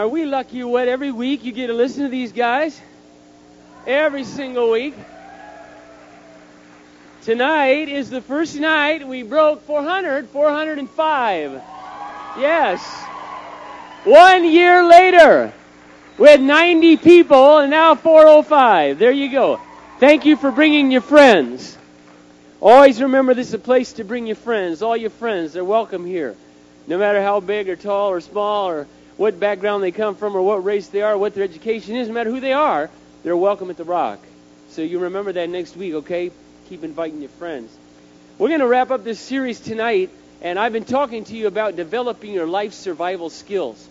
are we lucky or what every week you get to listen to these guys? Every single week. Tonight is the first night we broke 400, 405. Yes. One year later, with 90 people and now 405. There you go. Thank you for bringing your friends. Always remember this is a place to bring your friends. All your friends, they're welcome here. No matter how big or tall or small or what background they come from or what race they are, what their education is, no matter who they are, they're welcome at the Rock. So you remember that next week, okay? Keep inviting your friends. We're going to wrap up this series tonight, and I've been talking to you about developing your life survival skills.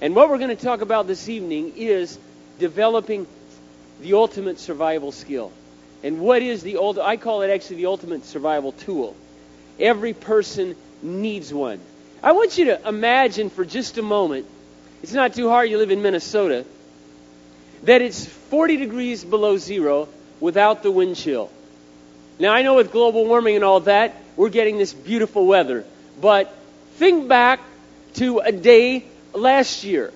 And what we're going to talk about this evening is developing the ultimate survival skill. And what is the ultimate? I call it actually the ultimate survival tool. Every person needs one. I want you to imagine for just a moment it's not too hard. You live in Minnesota. That it's 40 degrees below zero without the wind chill. Now, I know with global warming and all that, we're getting this beautiful weather. But think back to a day last year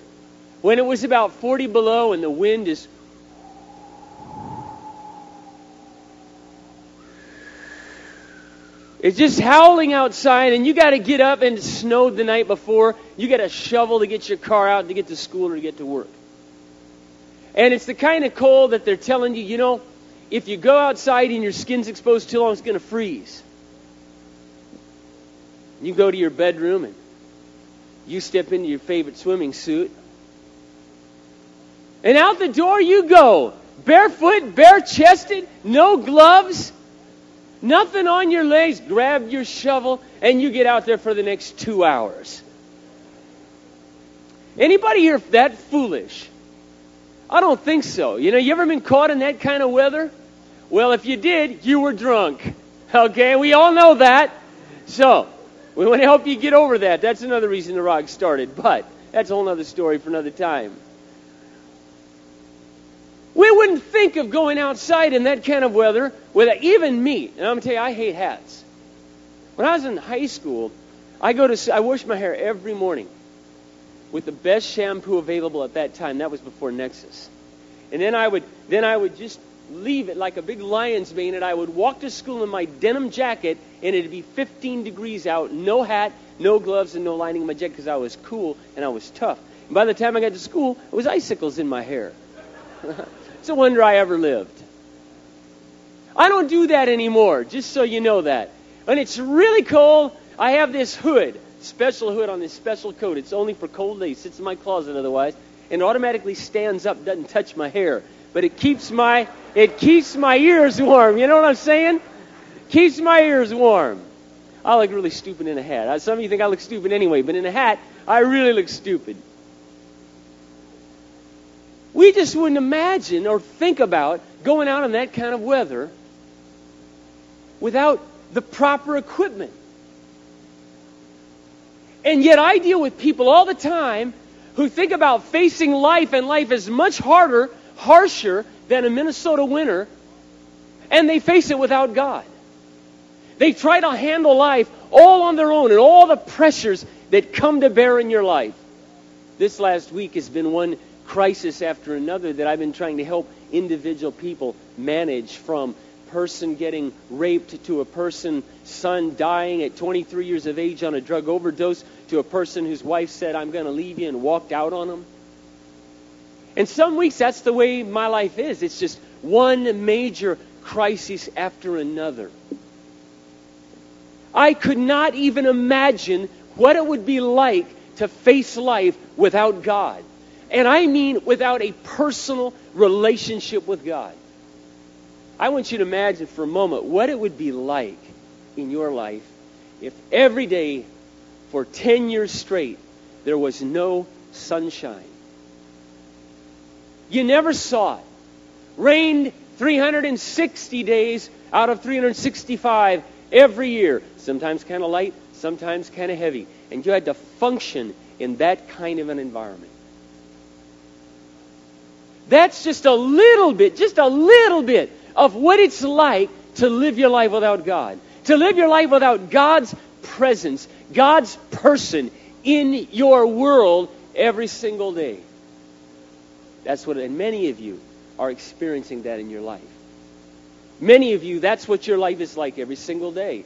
when it was about 40 below and the wind is It's just howling outside, and you got to get up, and it snowed the night before. You got to shovel to get your car out to get to school or to get to work. And it's the kind of cold that they're telling you, you know, if you go outside and your skin's exposed too long, it's going to freeze. You go to your bedroom and you step into your favorite swimming suit. And out the door you go, barefoot, bare chested, no gloves, Nothing on your legs. Grab your shovel and you get out there for the next two hours. Anybody here that foolish? I don't think so. You know, you ever been caught in that kind of weather? Well, if you did, you were drunk. Okay, we all know that. So, we want to help you get over that. That's another reason the rock started, but that's a whole other story for another time. We wouldn't think of going outside in that kind of weather with even me. And I'm to tell you, I hate hats. When I was in high school, I go to I wash my hair every morning with the best shampoo available at that time. That was before Nexxus. And then I would then I would just leave it like a big lion's mane, and I would walk to school in my denim jacket, and it'd be 15 degrees out, no hat, no gloves, and no lining in my jacket because I was cool and I was tough. And by the time I got to school, it was icicles in my hair. It's a wonder I ever lived. I don't do that anymore, just so you know that. When it's really cold, I have this hood, special hood on this special coat. It's only for cold days. Sits in my closet otherwise, and automatically stands up, doesn't touch my hair, but it keeps my it keeps my ears warm. You know what I'm saying? Keeps my ears warm. I look really stupid in a hat. Some of you think I look stupid anyway, but in a hat, I really look stupid. We just wouldn't imagine or think about going out in that kind of weather without the proper equipment. And yet I deal with people all the time who think about facing life, and life is much harder, harsher than a Minnesota winter, and they face it without God. They try to handle life all on their own and all the pressures that come to bear in your life. This last week has been one crisis after another that I've been trying to help individual people manage from person getting raped to a person son dying at 23 years of age on a drug overdose to a person whose wife said I'm going to leave you and walked out on him. And some weeks that's the way my life is. It's just one major crisis after another. I could not even imagine what it would be like to face life without God. And I mean without a personal relationship with God. I want you to imagine for a moment what it would be like in your life if every day for 10 years straight there was no sunshine. You never saw it. Rained 360 days out of 365 every year. Sometimes kind of light, sometimes kind of heavy. And you had to function in that kind of an environment. That's just a little bit, just a little bit of what it's like to live your life without God. To live your life without God's presence, God's person in your world every single day. That's what, and many of you are experiencing that in your life. Many of you, that's what your life is like every single day.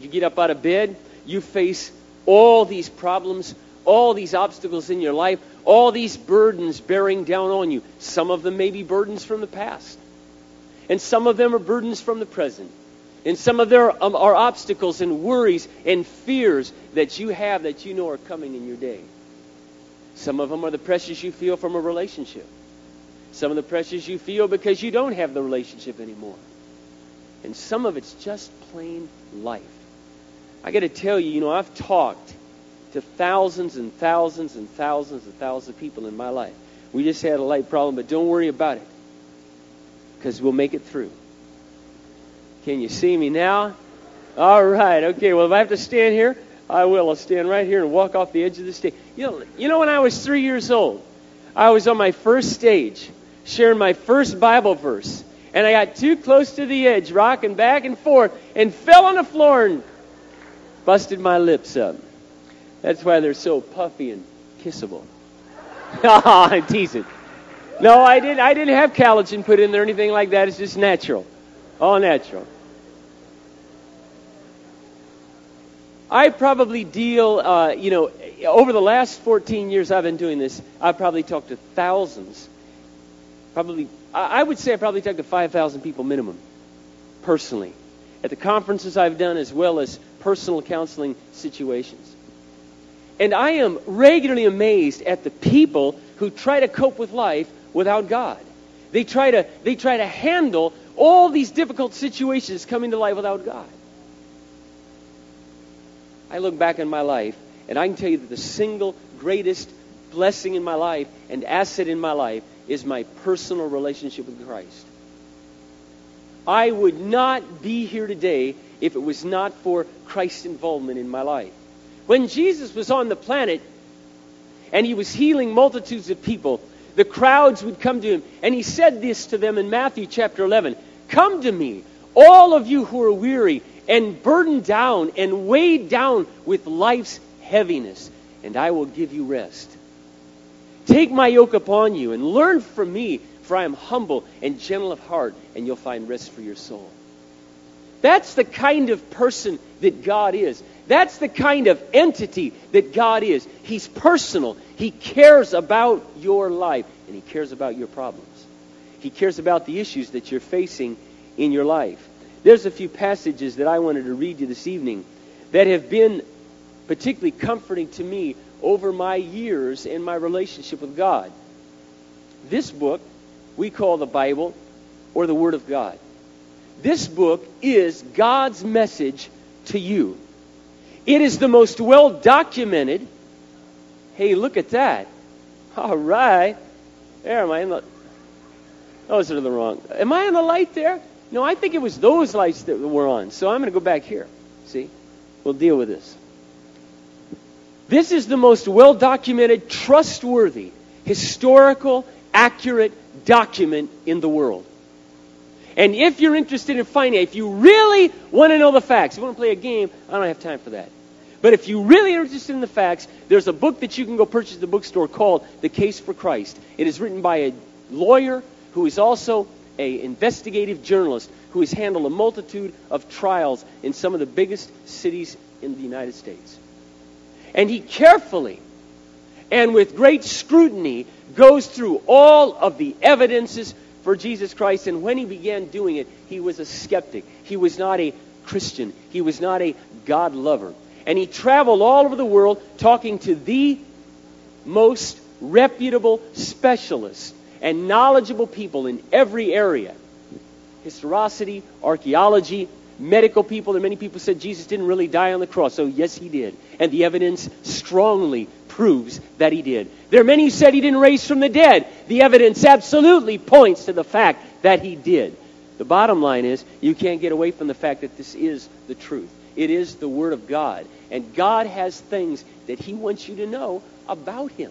You get up out of bed, you face all these problems, all these obstacles in your life, all these burdens bearing down on you. Some of them may be burdens from the past, and some of them are burdens from the present. And some of them um, are obstacles and worries and fears that you have that you know are coming in your day. Some of them are the pressures you feel from a relationship. Some of the pressures you feel because you don't have the relationship anymore. And some of it's just plain life. I got to tell you, you know, I've talked to thousands and thousands and thousands and thousands of people in my life. We just had a light problem, but don't worry about it because we'll make it through. Can you see me now? All right. Okay. Well, if I have to stand here, I will. I'll stand right here and walk off the edge of the stage. You know, you know when I was three years old, I was on my first stage sharing my first Bible verse. And I got too close to the edge, rocking back and forth, and fell on the floor and busted my lips up. That's why they're so puffy and kissable. I'm teasing. No, I didn't. I didn't have collagen put in there or anything like that. It's just natural, all natural. I probably deal, uh, you know, over the last 14 years I've been doing this, I've probably talked to thousands probably, I would say I probably talked to 5,000 people minimum, personally, at the conferences I've done as well as personal counseling situations. And I am regularly amazed at the people who try to cope with life without God. They try to, they try to handle all these difficult situations coming to life without God. I look back in my life, and I can tell you that the single greatest blessing in my life and asset in my life is my personal relationship with Christ. I would not be here today if it was not for Christ's involvement in my life. When Jesus was on the planet and he was healing multitudes of people, the crowds would come to him, and he said this to them in Matthew chapter 11 Come to me, all of you who are weary and burdened down and weighed down with life's heaviness, and I will give you rest. Take my yoke upon you and learn from me, for I am humble and gentle of heart, and you'll find rest for your soul. That's the kind of person that God is. That's the kind of entity that God is. He's personal. He cares about your life, and He cares about your problems. He cares about the issues that you're facing in your life. There's a few passages that I wanted to read you this evening that have been particularly comforting to me over my years in my relationship with God. This book we call the Bible or the Word of God. This book is God's message to you. It is the most well documented. Hey, look at that. All right. There, am I in the. Those are the wrong. Am I in the light there? No, I think it was those lights that were on. So I'm going to go back here. See? We'll deal with this. This is the most well documented, trustworthy, historical, accurate document in the world. And if you're interested in finding, out, if you really want to know the facts, you want to play a game, I don't have time for that. But if you really are interested in the facts, there's a book that you can go purchase at the bookstore called The Case for Christ. It is written by a lawyer who is also an investigative journalist who has handled a multitude of trials in some of the biggest cities in the United States. And he carefully and with great scrutiny goes through all of the evidences for Jesus Christ. And when he began doing it, he was a skeptic. He was not a Christian. He was not a God lover. And he traveled all over the world talking to the most reputable specialists and knowledgeable people in every area historicity, archaeology, medical people, and many people said Jesus didn't really die on the cross. So, yes, he did. And the evidence strongly proves that he did. There are many who said he didn't raise from the dead. The evidence absolutely points to the fact that he did. The bottom line is, you can't get away from the fact that this is the truth. It is the Word of God. And God has things that He wants you to know about Him.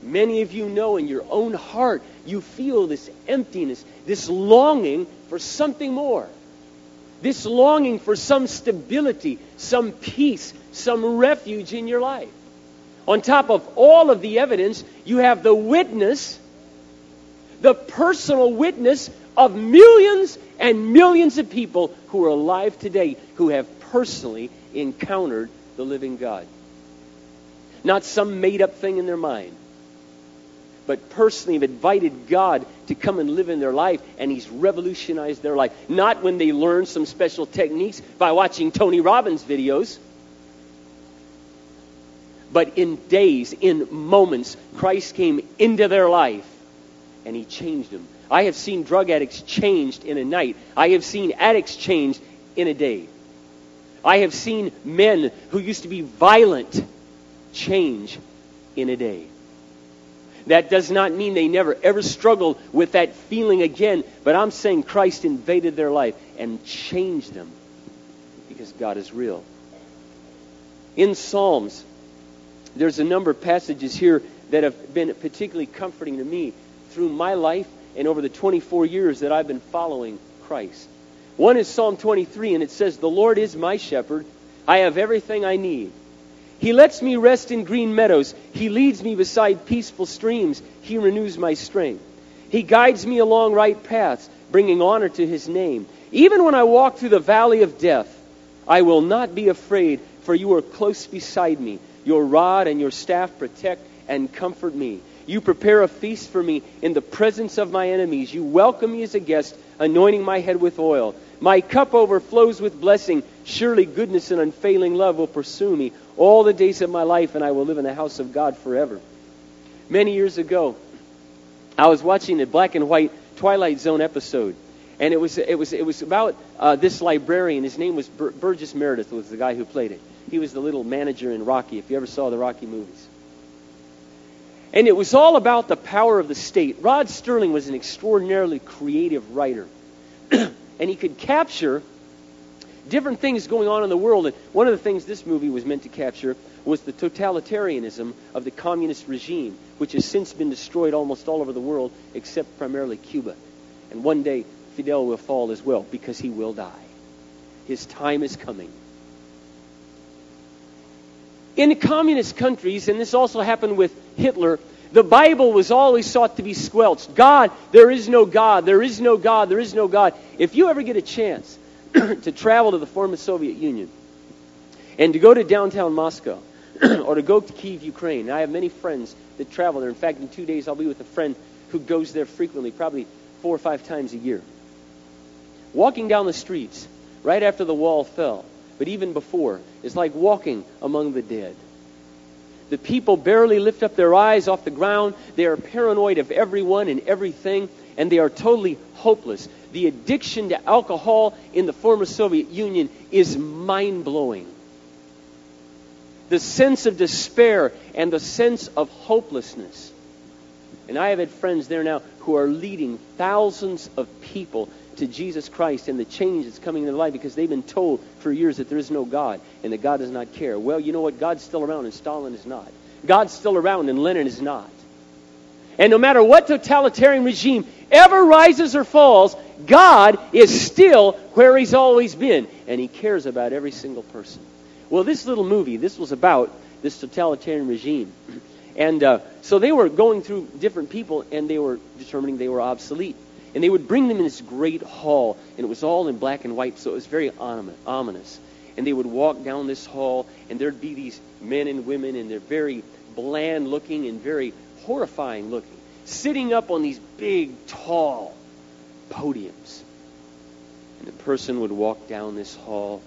Many of you know in your own heart, you feel this emptiness, this longing for something more. This longing for some stability, some peace, some refuge in your life. On top of all of the evidence, you have the witness, the personal witness of millions and millions of people who are alive today who have personally encountered the living God. Not some made up thing in their mind, but personally have invited God to come and live in their life, and He's revolutionized their life. Not when they learn some special techniques by watching Tony Robbins videos, but in days, in moments, Christ came into their life and He changed them. I have seen drug addicts changed in a night. I have seen addicts changed in a day. I have seen men who used to be violent change in a day. That does not mean they never ever struggled with that feeling again, but I'm saying Christ invaded their life and changed them because God is real. In Psalms, there's a number of passages here that have been particularly comforting to me through my life and over the 24 years that I've been following Christ. One is Psalm 23, and it says, The Lord is my shepherd. I have everything I need. He lets me rest in green meadows. He leads me beside peaceful streams. He renews my strength. He guides me along right paths, bringing honor to his name. Even when I walk through the valley of death, I will not be afraid, for you are close beside me. Your rod and your staff protect and comfort me. You prepare a feast for me in the presence of my enemies. You welcome me as a guest, anointing my head with oil. My cup overflows with blessing. Surely goodness and unfailing love will pursue me all the days of my life, and I will live in the house of God forever. Many years ago, I was watching a black and white Twilight Zone episode, and it was it was it was about uh, this librarian. His name was Bur- Burgess Meredith. Was the guy who played it. He was the little manager in Rocky. If you ever saw the Rocky movies. And it was all about the power of the state. Rod Serling was an extraordinarily creative writer. and he could capture different things going on in the world. And one of the things this movie was meant to capture was the totalitarianism of the communist regime, which has since been destroyed almost all over the world, except primarily Cuba. And one day, Fidel will fall as well, because he will die. His time is coming. In communist countries, and this also happened with Hitler, the Bible was always sought to be squelched. God, there is no God, there is no God, there is no God. If you ever get a chance to travel to the former Soviet Union and to go to downtown Moscow or to go to Kiev, Ukraine, I have many friends that travel there. In fact, in two days, I'll be with a friend who goes there frequently, probably four or five times a year. Walking down the streets right after the wall fell, but even before, is like walking among the dead. The people barely lift up their eyes off the ground. They are paranoid of everyone and everything, and they are totally hopeless. The addiction to alcohol in the former Soviet Union is mind blowing. The sense of despair and the sense of hopelessness. And I have had friends there now who are leading thousands of people to Jesus Christ and the change that's coming in their life because they've been told for years that there is no God and that God does not care. Well, you know what? God's still around and Stalin is not. God's still around and Lenin is not. And no matter what totalitarian regime ever rises or falls, God is still where He's always been, and He cares about every single person. Well, this little movie, this was about this totalitarian regime. And uh, so they were going through different people, and they were determining they were obsolete. And they would bring them in this great hall, and it was all in black and white, so it was very ominous. And they would walk down this hall, and there'd be these men and women, and they're very bland looking and very horrifying looking, sitting up on these big, tall podiums. And the person would walk down this hall,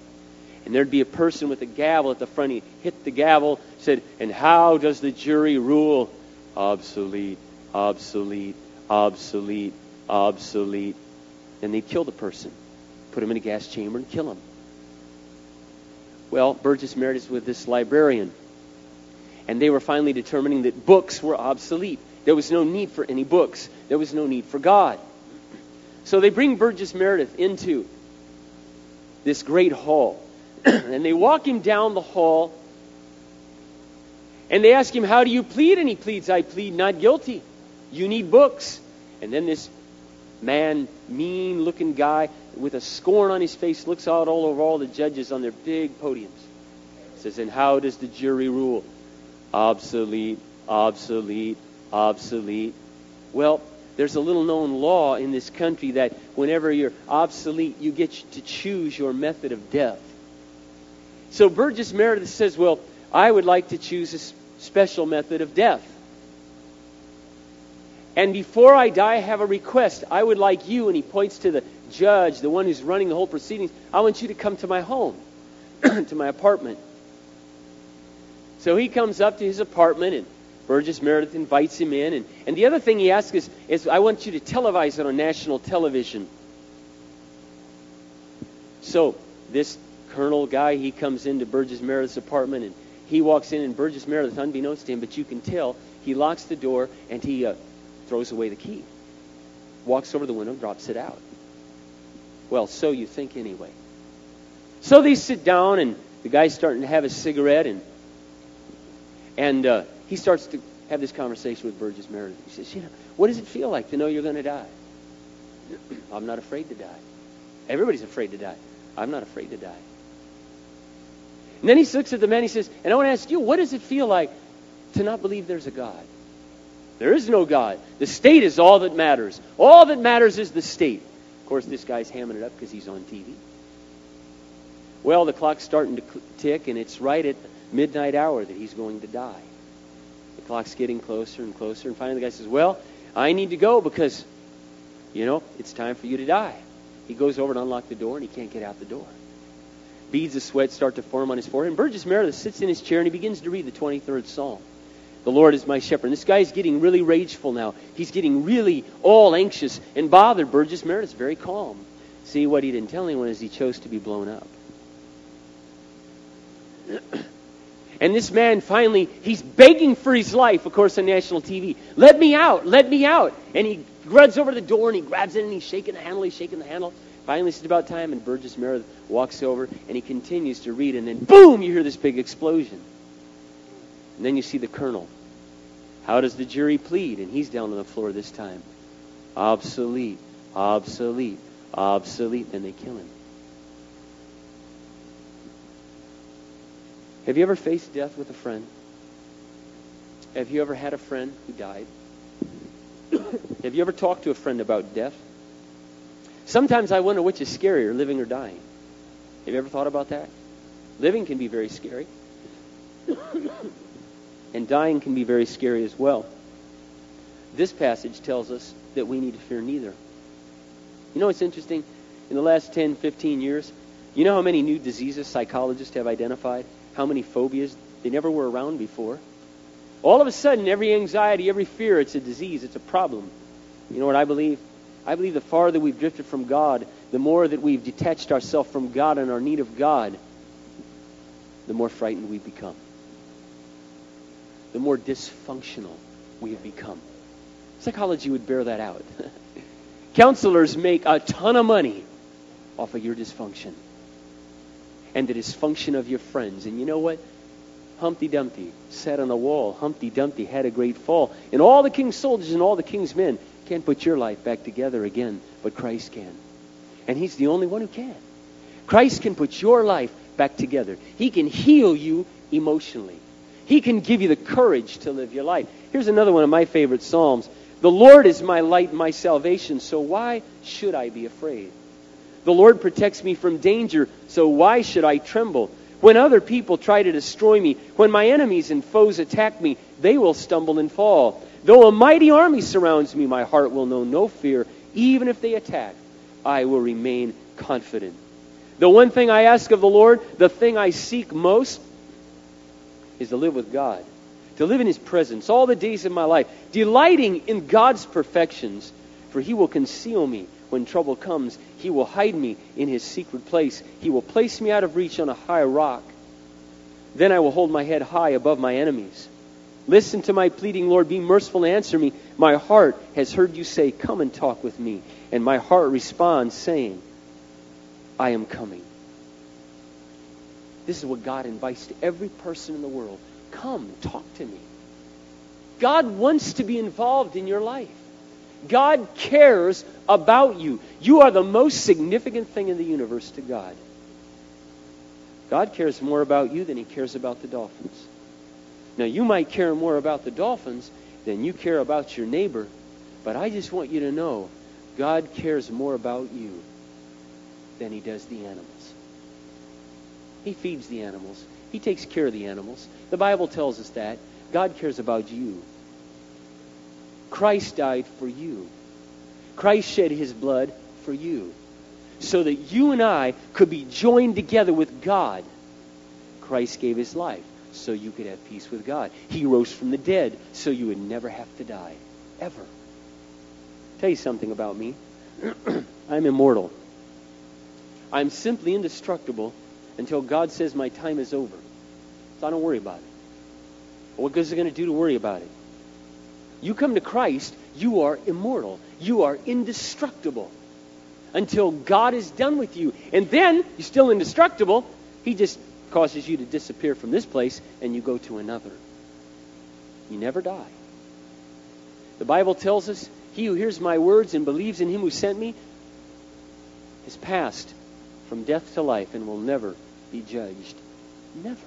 and there'd be a person with a gavel at the front. He'd hit the gavel, said, And how does the jury rule? Obsolete, obsolete, obsolete, obsolete. Then they'd kill the person, put him in a gas chamber, and kill him. Well, Burgess Meredith with this librarian. And they were finally determining that books were obsolete. There was no need for any books. There was no need for God. So they bring Burgess Meredith into this great hall. and they walk him down the hall. And they ask him, How do you plead? And he pleads, I plead not guilty. You need books. And then this man, mean looking guy with a scorn on his face, looks out all over all the judges on their big podiums. Says, And how does the jury rule? obsolete, obsolete, obsolete. Well, there's a little known law in this country that whenever you're obsolete, you get to choose your method of death. So Burgess Meredith says, Well, I would like to choose a special method of death. And before I die, I have a request. I would like you, and he points to the judge, the one who's running the whole proceedings, I want you to come to my home, to my apartment. So he comes up to his apartment, and Burgess Meredith invites him in. And, and the other thing he asks is, is, I want you to televise it on national television. So this colonel guy, he comes into Burgess Meredith's apartment, and he walks in, and Burgess Meredith, unbeknownst to him, but you can tell, he locks the door, and he uh, throws away the key. Walks over the window, drops it out. Well, so you think anyway. So they sit down, and the guy's starting to have a cigarette, and and uh, he starts to have this conversation with Burgess Meredith. He says, You know, what does it feel like to know you're going to die? I'm not afraid to die. Everybody's afraid to die. I'm not afraid to die. And then he looks at the man. He says, And I want to ask you, what does it feel like to not believe there's a God? There is no God. The state is all that matters. All that matters is the state. Of course, this guy's hamming it up because he's on TV. Well, the clock's starting to tick, and it's right at midnight hour that he's going to die. The clock's getting closer and closer, and finally the guy says, Well, I need to go because, you know, it's time for you to die. He goes over and unlocks the door, and he can't get out the door. Beads of sweat start to form on his forehead. And Burgess Meredith sits in his chair and he begins to read the 23rd Psalm. The Lord is my shepherd. And this guy's getting really rageful now. He's getting really all anxious and bothered. Burgess Meredith's very calm. See, what he didn't tell anyone is he chose to be blown up. And this man finally, he's begging for his life, of course, on national TV. Let me out, let me out. And he runs over the door and he grabs it and he's shaking the handle, he's shaking the handle. Finally, it's about time, and Burgess Meredith walks over and he continues to read, and then boom, you hear this big explosion. And then you see the colonel. How does the jury plead? And he's down on the floor this time. Obsolete, obsolete, obsolete. Then they kill him. Have you ever faced death with a friend? Have you ever had a friend who died? Have you ever talked to a friend about death? Sometimes I wonder which is scarier, living or dying. Have you ever thought about that? Living can be very scary. And dying can be very scary as well. This passage tells us that we need to fear neither. You know what's interesting? In the last 10, 15 years, you know how many new diseases psychologists have identified? how many phobias they never were around before. All of a sudden, every anxiety, every fear, it's a disease, it's a problem. You know what I believe? I believe the farther we've drifted from God, the more that we've detached ourselves from God and our need of God, the more frightened we become. The more dysfunctional we have become. Psychology would bear that out. Counselors make a ton of money off of your dysfunction and the dysfunction of your friends. And you know what? Humpty Dumpty sat on a wall. Humpty Dumpty had a great fall. And all the king's soldiers and all the king's men can't put your life back together again, but Christ can. And he's the only one who can. Christ can put your life back together. He can heal you emotionally. He can give you the courage to live your life. Here's another one of my favorite Psalms. The Lord is my light and my salvation, so why should I be afraid? The Lord protects me from danger, so why should I tremble? When other people try to destroy me, when my enemies and foes attack me, they will stumble and fall. Though a mighty army surrounds me, my heart will know no fear. Even if they attack, I will remain confident. The one thing I ask of the Lord, the thing I seek most, is to live with God, to live in His presence all the days of my life, delighting in God's perfections, for He will conceal me when trouble comes, he will hide me in his secret place. He will place me out of reach on a high rock. Then I will hold my head high above my enemies. Listen to my pleading, Lord. Be merciful and answer me. My heart has heard you say, Come and talk with me. And my heart responds, saying, I am coming. This is what God invites to every person in the world. Come, talk to me. God wants to be involved in your life. God cares about you. You are the most significant thing in the universe to God. God cares more about you than he cares about the dolphins. Now, you might care more about the dolphins than you care about your neighbor, but I just want you to know God cares more about you than he does the animals. He feeds the animals. He takes care of the animals. The Bible tells us that. God cares about you. Christ died for you. Christ shed his blood for you so that you and I could be joined together with God. Christ gave his life so you could have peace with God. He rose from the dead so you would never have to die. Ever. tell you something about me. I'm immortal. I'm simply indestructible until God says my time is over. So I don't worry about it. What good is it going to do to worry about it? You come to Christ, you are immortal. You are indestructible until God is done with you. And then you're still indestructible. He just causes you to disappear from this place and you go to another. You never die. The Bible tells us, He who hears my words and believes in him who sent me has passed from death to life and will never be judged. Never.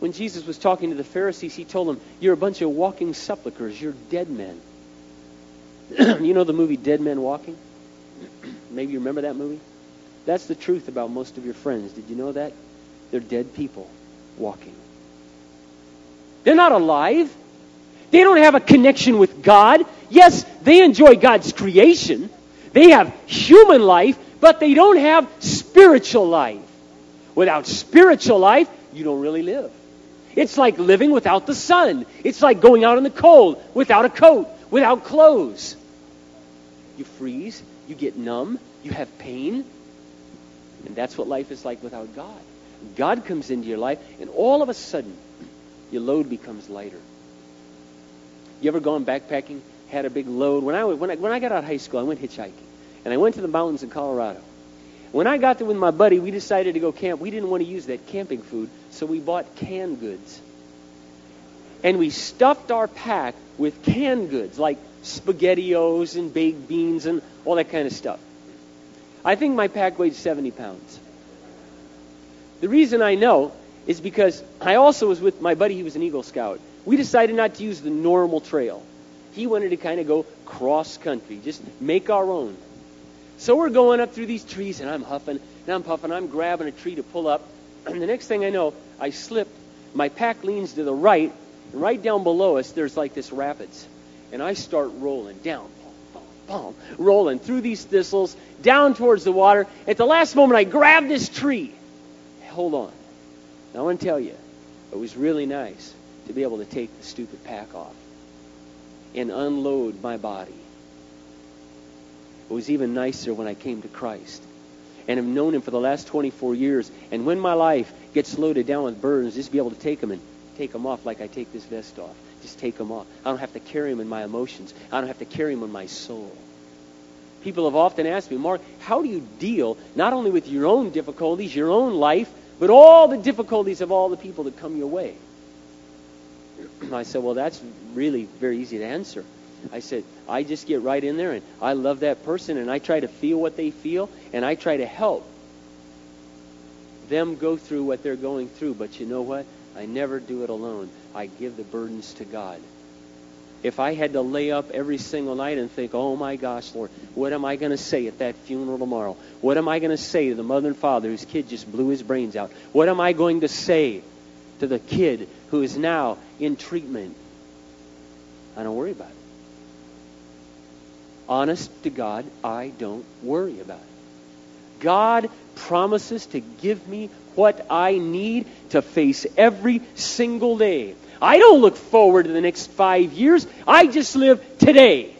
When Jesus was talking to the Pharisees, he told them, You're a bunch of walking sepulchres. You're dead men. you know the movie Dead Men Walking? Maybe you remember that movie? That's the truth about most of your friends. Did you know that? They're dead people walking. They're not alive. They don't have a connection with God. Yes, they enjoy God's creation. They have human life, but they don't have spiritual life. Without spiritual life, you don't really live. It's like living without the sun. It's like going out in the cold without a coat, without clothes. You freeze, you get numb, you have pain. And that's what life is like without God. God comes into your life, and all of a sudden, your load becomes lighter. You ever gone backpacking? Had a big load. When I, when I, when I got out of high school, I went hitchhiking. And I went to the mountains in Colorado. When I got there with my buddy, we decided to go camp. We didn't want to use that camping food, so we bought canned goods. And we stuffed our pack with canned goods, like SpaghettiOs and baked beans and all that kind of stuff. I think my pack weighed 70 pounds. The reason I know is because I also was with my buddy, he was an Eagle Scout. We decided not to use the normal trail. He wanted to kind of go cross country, just make our own. So we're going up through these trees, and I'm huffing, and I'm puffing, I'm grabbing a tree to pull up. And the next thing I know, I slip. My pack leans to the right, and right down below us, there's like this rapids. And I start rolling down, boom, boom, boom, rolling through these thistles, down towards the water. At the last moment, I grab this tree. Hold on. Now, I want to tell you, it was really nice to be able to take the stupid pack off and unload my body it was even nicer when I came to Christ and I've known him for the last 24 years. And when my life gets loaded down with burdens, just be able to take them and take them off like I take this vest off. Just take them off. I don't have to carry them in my emotions. I don't have to carry them in my soul. People have often asked me, Mark, how do you deal not only with your own difficulties, your own life, but all the difficulties of all the people that come your way? I said, well, that's really very easy to answer. I said, I just get right in there and I love that person and I try to feel what they feel and I try to help them go through what they're going through. But you know what? I never do it alone. I give the burdens to God. If I had to lay up every single night and think, oh my gosh, Lord, what am I going to say at that funeral tomorrow? What am I going to say to the mother and father whose kid just blew his brains out? What am I going to say to the kid who is now in treatment? I don't worry about it. Honest to God, I don't worry about it. God promises to give me what I need to face every single day. I don't look forward to the next five years. I just live today.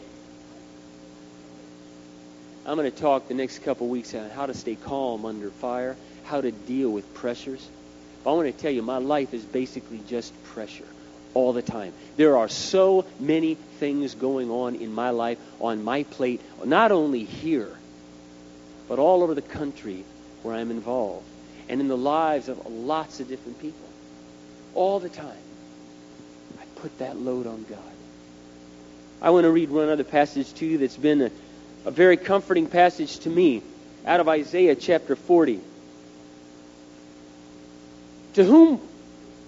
I'm going to talk the next couple weeks on how to stay calm under fire, how to deal with pressures. But I want to tell you, my life is basically just pressure all the time. There are so many things going on in my life, on my plate, not only here, but all over the country where I'm involved, and in the lives of lots of different people. All the time. I put that load on God. I want to read one other passage to you that's been a, a very comforting passage to me out of Isaiah chapter 40. To whom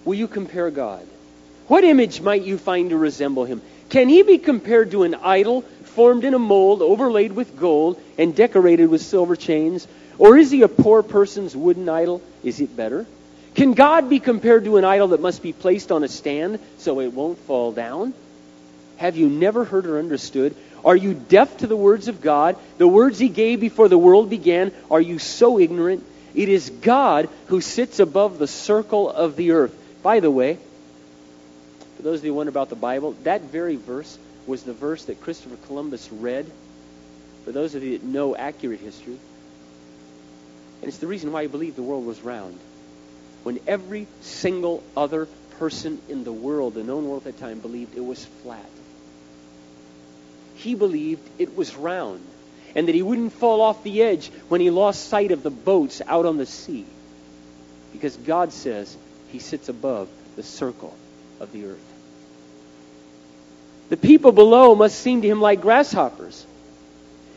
will you compare God? What image might you find to resemble him? Can he be compared to an idol formed in a mold, overlaid with gold, and decorated with silver chains? Or is he a poor person's wooden idol? Is it better? Can God be compared to an idol that must be placed on a stand so it won't fall down? Have you never heard or understood? Are you deaf to the words of God, the words he gave before the world began? Are you so ignorant? It is God who sits above the circle of the earth. By the way, for those of you who wonder about the Bible, that very verse was the verse that Christopher Columbus read. For those of you that know accurate history, and it's the reason why he believed the world was round. When every single other person in the world, the known world at that time, believed it was flat. He believed it was round and that he wouldn't fall off the edge when he lost sight of the boats out on the sea. Because God says he sits above the circle of the earth. The people below must seem to him like grasshoppers.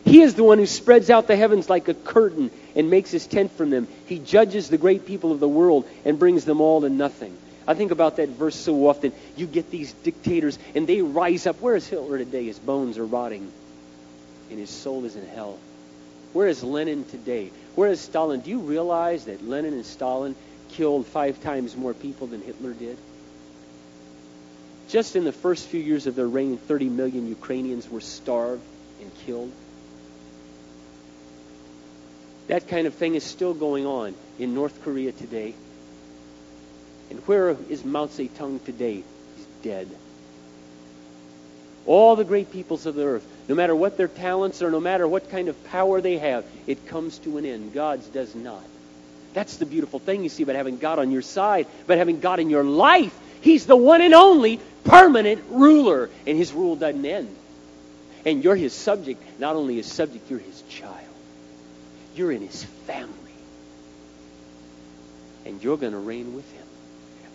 He is the one who spreads out the heavens like a curtain and makes his tent from them. He judges the great people of the world and brings them all to nothing. I think about that verse so often. You get these dictators and they rise up. Where is Hitler today? His bones are rotting and his soul is in hell. Where is Lenin today? Where is Stalin? Do you realize that Lenin and Stalin killed five times more people than Hitler did? Just in the first few years of their reign, 30 million Ukrainians were starved and killed. That kind of thing is still going on in North Korea today. And where is Mao Zedong today? He's dead. All the great peoples of the earth, no matter what their talents are, no matter what kind of power they have, it comes to an end. God's does not. That's the beautiful thing you see about having God on your side, about having God in your life. He's the one and only permanent ruler, and his rule doesn't end. And you're his subject. Not only his subject, you're his child. You're in his family. And you're going to reign with him.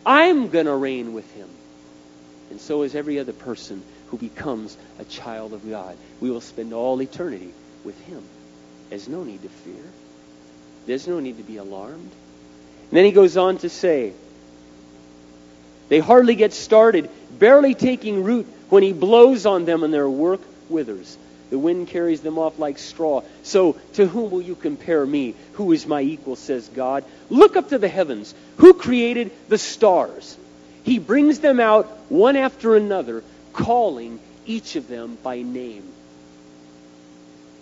I'm going to reign with him. And so is every other person who becomes a child of God. We will spend all eternity with him. There's no need to fear. There's no need to be alarmed. And then he goes on to say, they hardly get started, barely taking root when he blows on them and their work withers. The wind carries them off like straw. So, to whom will you compare me? Who is my equal, says God? Look up to the heavens. Who created the stars? He brings them out one after another, calling each of them by name.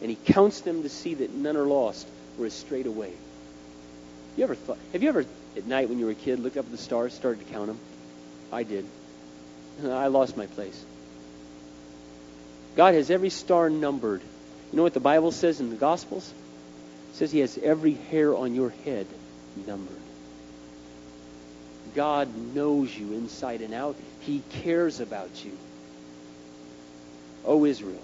And he counts them to see that none are lost or is straight away. You ever thought, have you ever, at night when you were a kid, looked up at the stars, started to count them? I did. Uh, I lost my place. God has every star numbered. You know what the Bible says in the Gospels? It says he has every hair on your head numbered. God knows you inside and out. He cares about you. O Israel.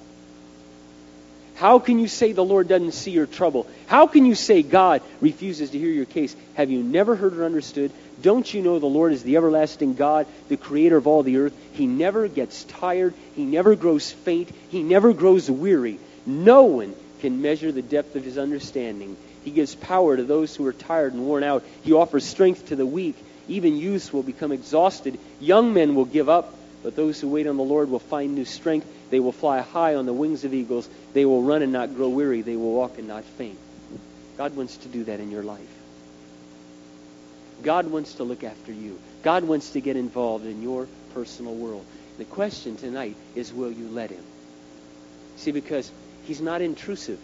How can you say the Lord doesn't see your trouble? How can you say God refuses to hear your case? Have you never heard or understood? Don't you know the Lord is the everlasting God, the creator of all the earth? He never gets tired. He never grows faint. He never grows weary. No one can measure the depth of his understanding. He gives power to those who are tired and worn out. He offers strength to the weak. Even youths will become exhausted. Young men will give up. But those who wait on the Lord will find new strength. They will fly high on the wings of eagles. They will run and not grow weary. They will walk and not faint. God wants to do that in your life. God wants to look after you. God wants to get involved in your personal world. The question tonight is will you let him? See, because he's not intrusive.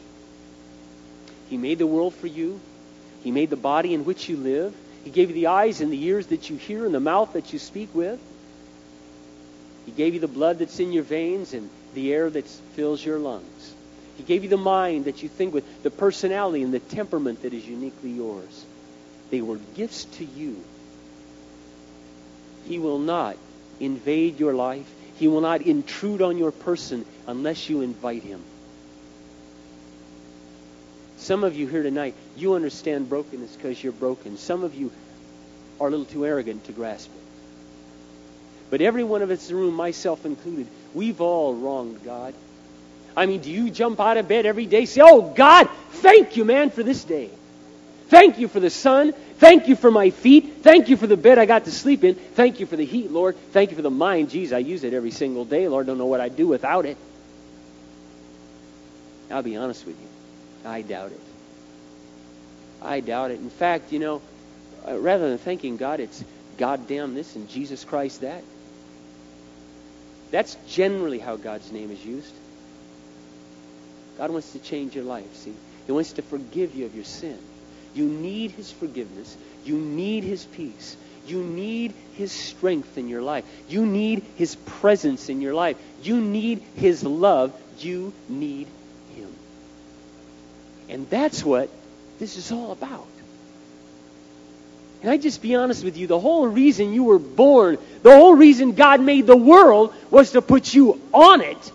He made the world for you. He made the body in which you live. He gave you the eyes and the ears that you hear and the mouth that you speak with. He gave you the blood that's in your veins and the air that fills your lungs. He gave you the mind that you think with, the personality and the temperament that is uniquely yours. They were gifts to you. He will not invade your life. He will not intrude on your person unless you invite him. Some of you here tonight, you understand brokenness because you're broken. Some of you are a little too arrogant to grasp it. But every one of us in the room, myself included, we've all wronged God. I mean, do you jump out of bed every day say, Oh, God, thank you, man, for this day? Thank you for the sun. Thank you for my feet. Thank you for the bed I got to sleep in. Thank you for the heat, Lord. Thank you for the mind. Geez, I use it every single day. Lord, don't know what I'd do without it. I'll be honest with you. I doubt it. I doubt it. In fact, you know, uh, rather than thanking God, it's God damn this and Jesus Christ that. That's generally how God's name is used. God wants to change your life, see? He wants to forgive you of your sin. You need His forgiveness. You need His peace. You need His strength in your life. You need His presence in your life. You need His love. You need Him. And that's what this is all about. Can I just be honest with you? The whole reason you were born, the whole reason God made the world was to put you on it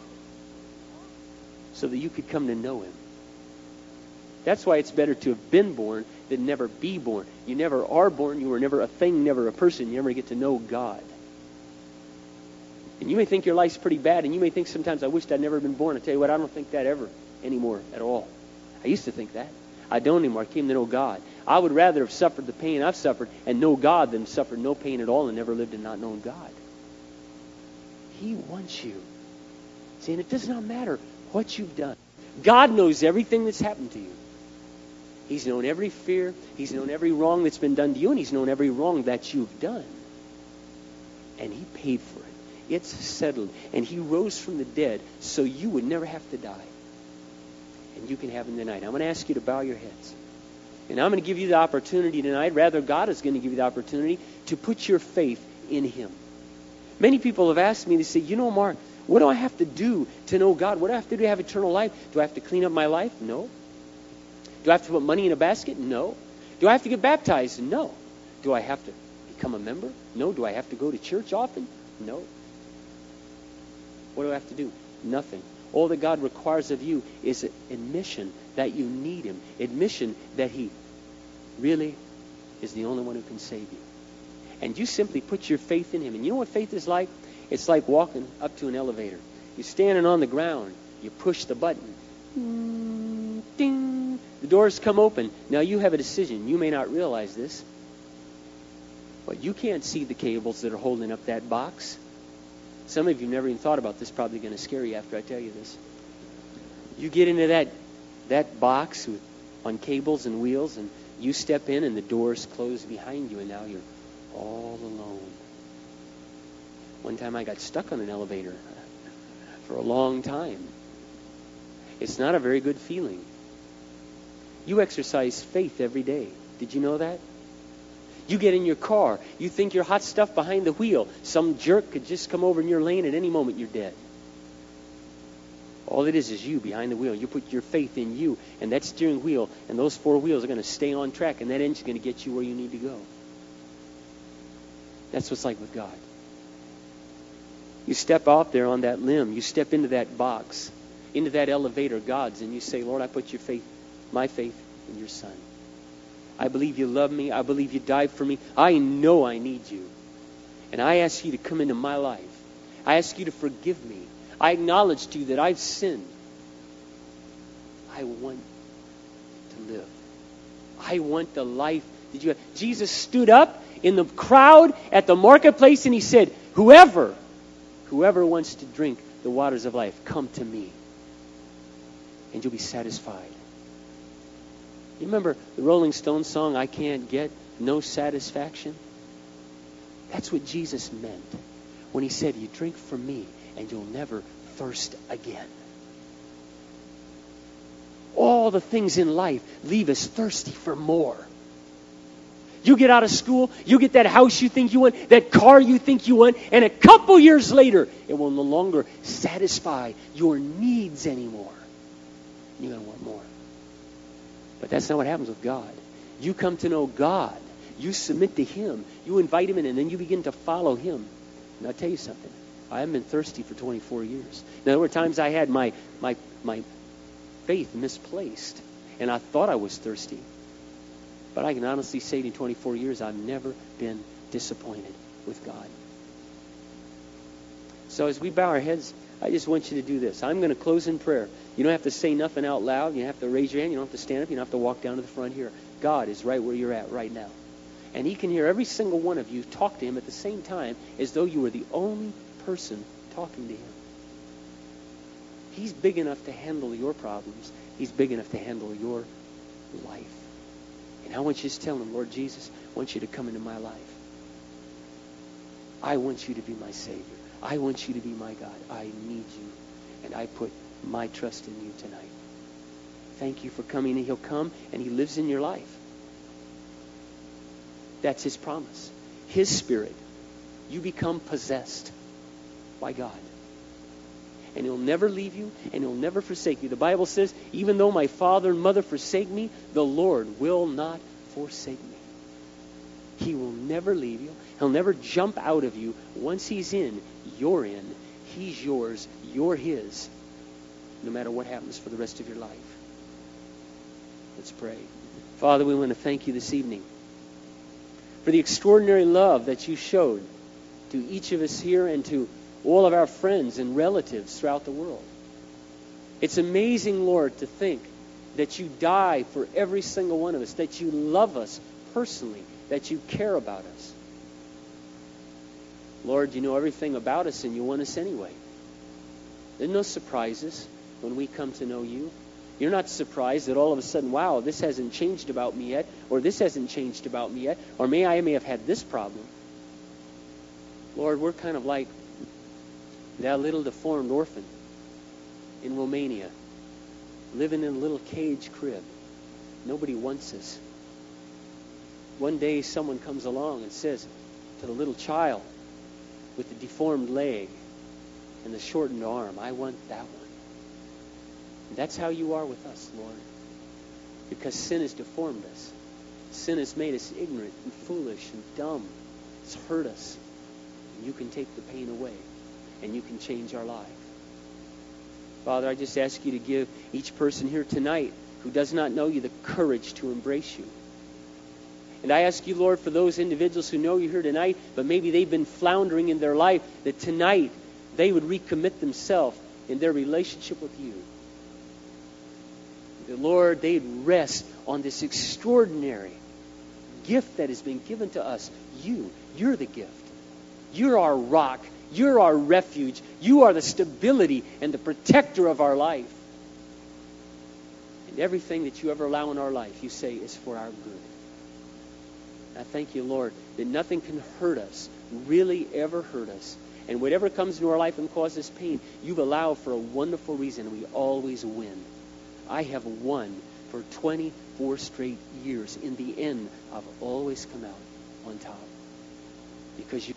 so that you could come to know Him. That's why it's better to have been born than never be born. You never are born. You were never a thing, never a person. You never get to know God. And you may think your life's pretty bad, and you may think sometimes, I wished I'd never been born. I tell you what, I don't think that ever anymore at all. I used to think that. I don't anymore. I came to know God. I would rather have suffered the pain I've suffered and know God than suffer no pain at all and never lived and not known God. He wants you. See, and it does not matter what you've done. God knows everything that's happened to you. He's known every fear. He's known every wrong that's been done to you, and He's known every wrong that you've done. And He paid for it. It's settled. And He rose from the dead so you would never have to die. And you can have Him tonight. I'm going to ask you to bow your heads. And I'm going to give you the opportunity tonight, rather, God is going to give you the opportunity to put your faith in Him. Many people have asked me, they say, you know, Mark, what do I have to do to know God? What do I have to do to have eternal life? Do I have to clean up my life? No. Do I have to put money in a basket? No. Do I have to get baptized? No. Do I have to become a member? No. Do I have to go to church often? No. What do I have to do? Nothing. All that God requires of you is admission that you need Him, admission that He really is the only one who can save you. And you simply put your faith in Him. And you know what faith is like? It's like walking up to an elevator. You're standing on the ground. You push the button. Mm, ding. The doors come open. Now you have a decision. You may not realize this. But you can't see the cables that are holding up that box. Some of you never even thought about this. Probably going to scare you after I tell you this. You get into that that box with, on cables and wheels, and you step in, and the doors close behind you, and now you're all alone. One time I got stuck on an elevator for a long time. It's not a very good feeling. You exercise faith every day. Did you know that? You get in your car. You think you're hot stuff behind the wheel. Some jerk could just come over in your lane at any moment. You're dead. All it is is you behind the wheel. You put your faith in you and that steering wheel, and those four wheels are going to stay on track, and that engine's going to get you where you need to go. That's what's like with God. You step out there on that limb. You step into that box, into that elevator, God's, and you say, Lord, I put your faith, my faith in your Son. I believe you love me. I believe you died for me. I know I need you. And I ask you to come into my life. I ask you to forgive me. I acknowledge to you that I've sinned. I want to live. I want the life that you have. Jesus stood up in the crowd at the marketplace and he said, Whoever Whoever wants to drink the waters of life, come to me, and you'll be satisfied. You remember the Rolling Stones song, I Can't Get No Satisfaction? That's what Jesus meant when he said, You drink from me, and you'll never thirst again. All the things in life leave us thirsty for more. You get out of school, you get that house you think you want, that car you think you want, and a couple years later, it will no longer satisfy your needs anymore. You're going to want more. But that's not what happens with God. You come to know God, you submit to Him, you invite Him in, and then you begin to follow Him. And I'll tell you something. I haven't been thirsty for 24 years. Now, there were times I had my, my, my faith misplaced, and I thought I was thirsty. But I can honestly say in 24 years, I've never been disappointed with God. So as we bow our heads, I just want you to do this. I'm going to close in prayer. You don't have to say nothing out loud. You don't have to raise your hand. You don't have to stand up. You don't have to walk down to the front here. God is right where you're at right now. And He can hear every single one of you talk to Him at the same time as though you were the only person talking to Him. He's big enough to handle your problems. He's big enough to handle your life. And I want you to tell him, Lord Jesus, I want you to come into my life. I want you to be my Savior. I want you to be my God. I need you. And I put my trust in you tonight. Thank you for coming. And he'll come and he lives in your life. That's his promise. His spirit. You become possessed by God and he'll never leave you and he'll never forsake you. The Bible says, even though my father and mother forsake me, the Lord will not forsake me. He will never leave you. He'll never jump out of you. Once he's in, you're in. He's yours. You're his. No matter what happens for the rest of your life. Let's pray. Father, we want to thank you this evening for the extraordinary love that you showed to each of us here and to all of our friends and relatives throughout the world. It's amazing, Lord, to think that you die for every single one of us, that you love us personally, that you care about us. Lord, you know everything about us and you want us anyway. There's no surprises when we come to know you. You're not surprised that all of a sudden, wow, this hasn't changed about me yet, or this hasn't changed about me yet, or may I may have had this problem. Lord, we're kind of like that little deformed orphan in Romania, living in a little cage crib. Nobody wants us. One day someone comes along and says to the little child with the deformed leg and the shortened arm, I want that one. And that's how you are with us, Lord. Because sin has deformed us. Sin has made us ignorant and foolish and dumb. It's hurt us. And you can take the pain away and you can change our life. Father, I just ask you to give each person here tonight who does not know you the courage to embrace you. And I ask you, Lord, for those individuals who know you here tonight, but maybe they've been floundering in their life, that tonight they would recommit themselves in their relationship with you. The Lord, they'd rest on this extraordinary gift that has been given to us. You, you're the gift. You're our rock. You're our refuge. You are the stability and the protector of our life. And everything that you ever allow in our life, you say, is for our good. I thank you, Lord, that nothing can hurt us, really ever hurt us. And whatever comes into our life and causes pain, you've allowed for a wonderful reason. We always win. I have won for 24 straight years. In the end, I've always come out on top because you.